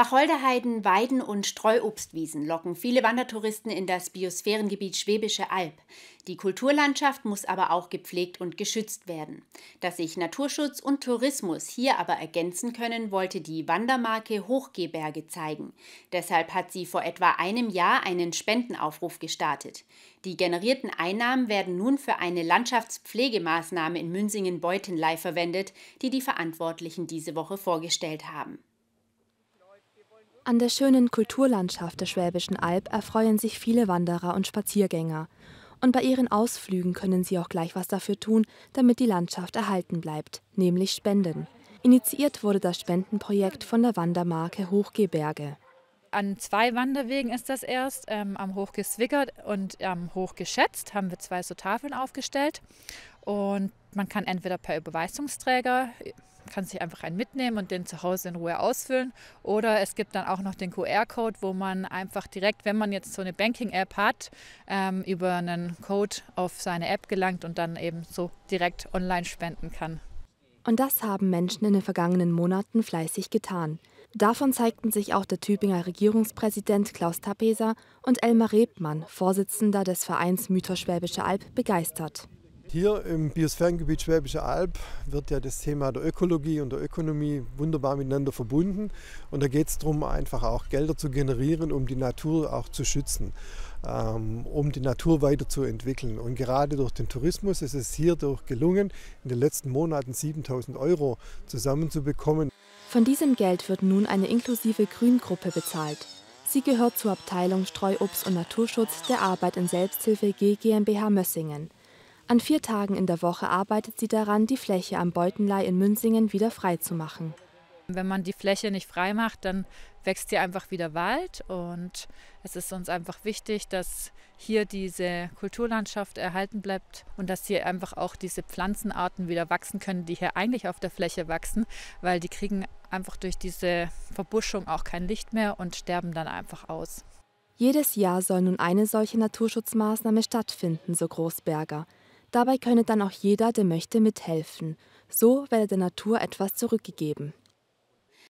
Wacholderheiden, Weiden und Streuobstwiesen locken viele Wandertouristen in das Biosphärengebiet Schwäbische Alb. Die Kulturlandschaft muss aber auch gepflegt und geschützt werden. Dass sich Naturschutz und Tourismus hier aber ergänzen können, wollte die Wandermarke Hochgeberge zeigen. Deshalb hat sie vor etwa einem Jahr einen Spendenaufruf gestartet. Die generierten Einnahmen werden nun für eine Landschaftspflegemaßnahme in Münsingen-Beutenlei verwendet, die die Verantwortlichen diese Woche vorgestellt haben. An der schönen Kulturlandschaft der Schwäbischen Alb erfreuen sich viele Wanderer und Spaziergänger. Und bei ihren Ausflügen können sie auch gleich was dafür tun, damit die Landschaft erhalten bleibt, nämlich spenden. Initiiert wurde das Spendenprojekt von der Wandermarke Hochgeberge. An zwei Wanderwegen ist das erst, ähm, am Hochgeswickert und am Hochgeschätzt haben wir zwei so Tafeln aufgestellt. Und man kann entweder per Überweisungsträger kann sich einfach einen mitnehmen und den zu Hause in Ruhe ausfüllen. Oder es gibt dann auch noch den QR-Code, wo man einfach direkt, wenn man jetzt so eine Banking-App hat, ähm, über einen Code auf seine App gelangt und dann eben so direkt online spenden kann. Und das haben Menschen in den vergangenen Monaten fleißig getan. Davon zeigten sich auch der Tübinger Regierungspräsident Klaus Tapeser und Elmar Rebmann, Vorsitzender des Vereins Mythos Schwäbische Alb, begeistert. Hier im Biosphärengebiet Schwäbische Alb wird ja das Thema der Ökologie und der Ökonomie wunderbar miteinander verbunden. Und da geht es darum, einfach auch Gelder zu generieren, um die Natur auch zu schützen, ähm, um die Natur weiterzuentwickeln. Und gerade durch den Tourismus ist es hierdurch gelungen, in den letzten Monaten 7000 Euro zusammenzubekommen. Von diesem Geld wird nun eine inklusive Grüngruppe bezahlt. Sie gehört zur Abteilung Streuobst und Naturschutz der Arbeit in Selbsthilfe G GmbH Mössingen. An vier Tagen in der Woche arbeitet sie daran, die Fläche am Beutenlei in Münsingen wieder freizumachen. Wenn man die Fläche nicht frei macht, dann wächst hier einfach wieder Wald und es ist uns einfach wichtig, dass hier diese Kulturlandschaft erhalten bleibt und dass hier einfach auch diese Pflanzenarten wieder wachsen können, die hier eigentlich auf der Fläche wachsen, weil die kriegen einfach durch diese Verbuschung auch kein Licht mehr und sterben dann einfach aus. Jedes Jahr soll nun eine solche Naturschutzmaßnahme stattfinden, so Großberger. Dabei könne dann auch jeder, der möchte, mithelfen. So werde der Natur etwas zurückgegeben.